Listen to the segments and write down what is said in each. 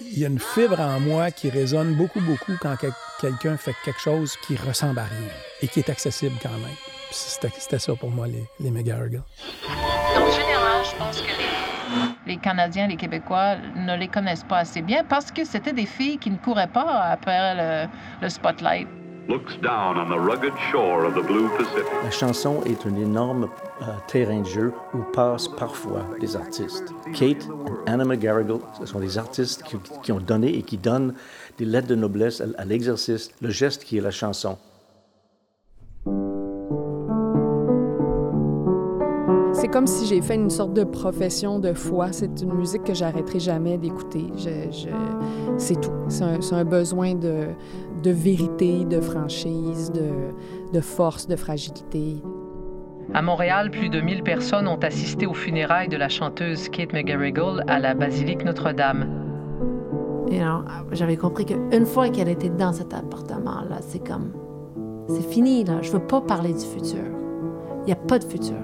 il y a une fibre en moi qui résonne beaucoup, beaucoup quand quelqu'un fait quelque chose qui ressemble à rien et qui est accessible quand même. C'était ça pour moi, les, les. En général, je pense que les, Canadiens, les Québécois ne les connaissent pas assez bien parce que c'était des filles qui ne couraient pas après le spotlight. La chanson est un énorme euh, terrain de jeu où passent parfois des artistes. Kate et Anna McGarrigle, ce sont des artistes qui, ont donné et qui donnent des lettres de noblesse à l'exercice, le geste qui est la chanson. C'est comme si j'ai fait une sorte de profession de foi. C'est une musique que j'arrêterai jamais d'écouter. Je, C'est tout. C'est un, besoin de, de, vérité, de franchise, de, de, force, de fragilité. À Montréal, plus de 1000 personnes ont assisté aux funérailles de la chanteuse Kate McGarrigle à la basilique Notre-Dame. J'avais compris qu'une fois qu'elle était dans cet appartement-là, c'est comme... C'est fini, là. Je veux pas parler du futur. Il n'y a pas de futur.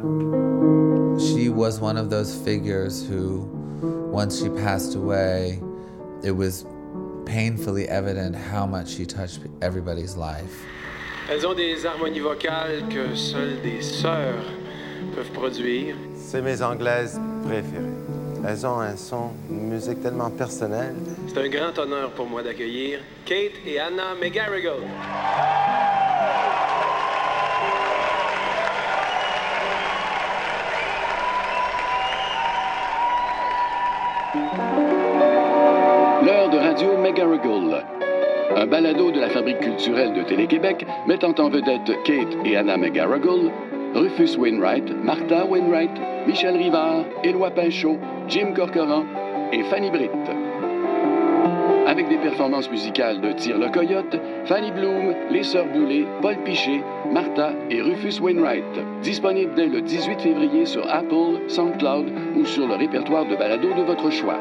She was one of those figures who, once she passed away, it was painfully evident how much she touched everybody's life. Elles ont des harmonies vocales que seules des sœurs peuvent produire. C'est mes anglaises préférées. Elles ont un son, une musique tellement personnelle. C'est un grand honneur pour moi d'accueillir Kate et Anna McGarrigle. L'heure de radio McGarrigle. Un balado de la Fabrique culturelle de Télé-Québec mettant en vedette Kate et Anna McGarrigle, Rufus Wainwright, Martha Wainwright, Michel Rivard, Éloi Pinchot, Jim Corcoran et Fanny Britt. Avec des performances musicales de Tire le Coyote, Fanny Bloom, Les Sœurs Boulay, Paul Pichet, Martha et Rufus Wainwright. Disponible dès le 18 février sur Apple, SoundCloud ou sur le répertoire de balado de votre choix.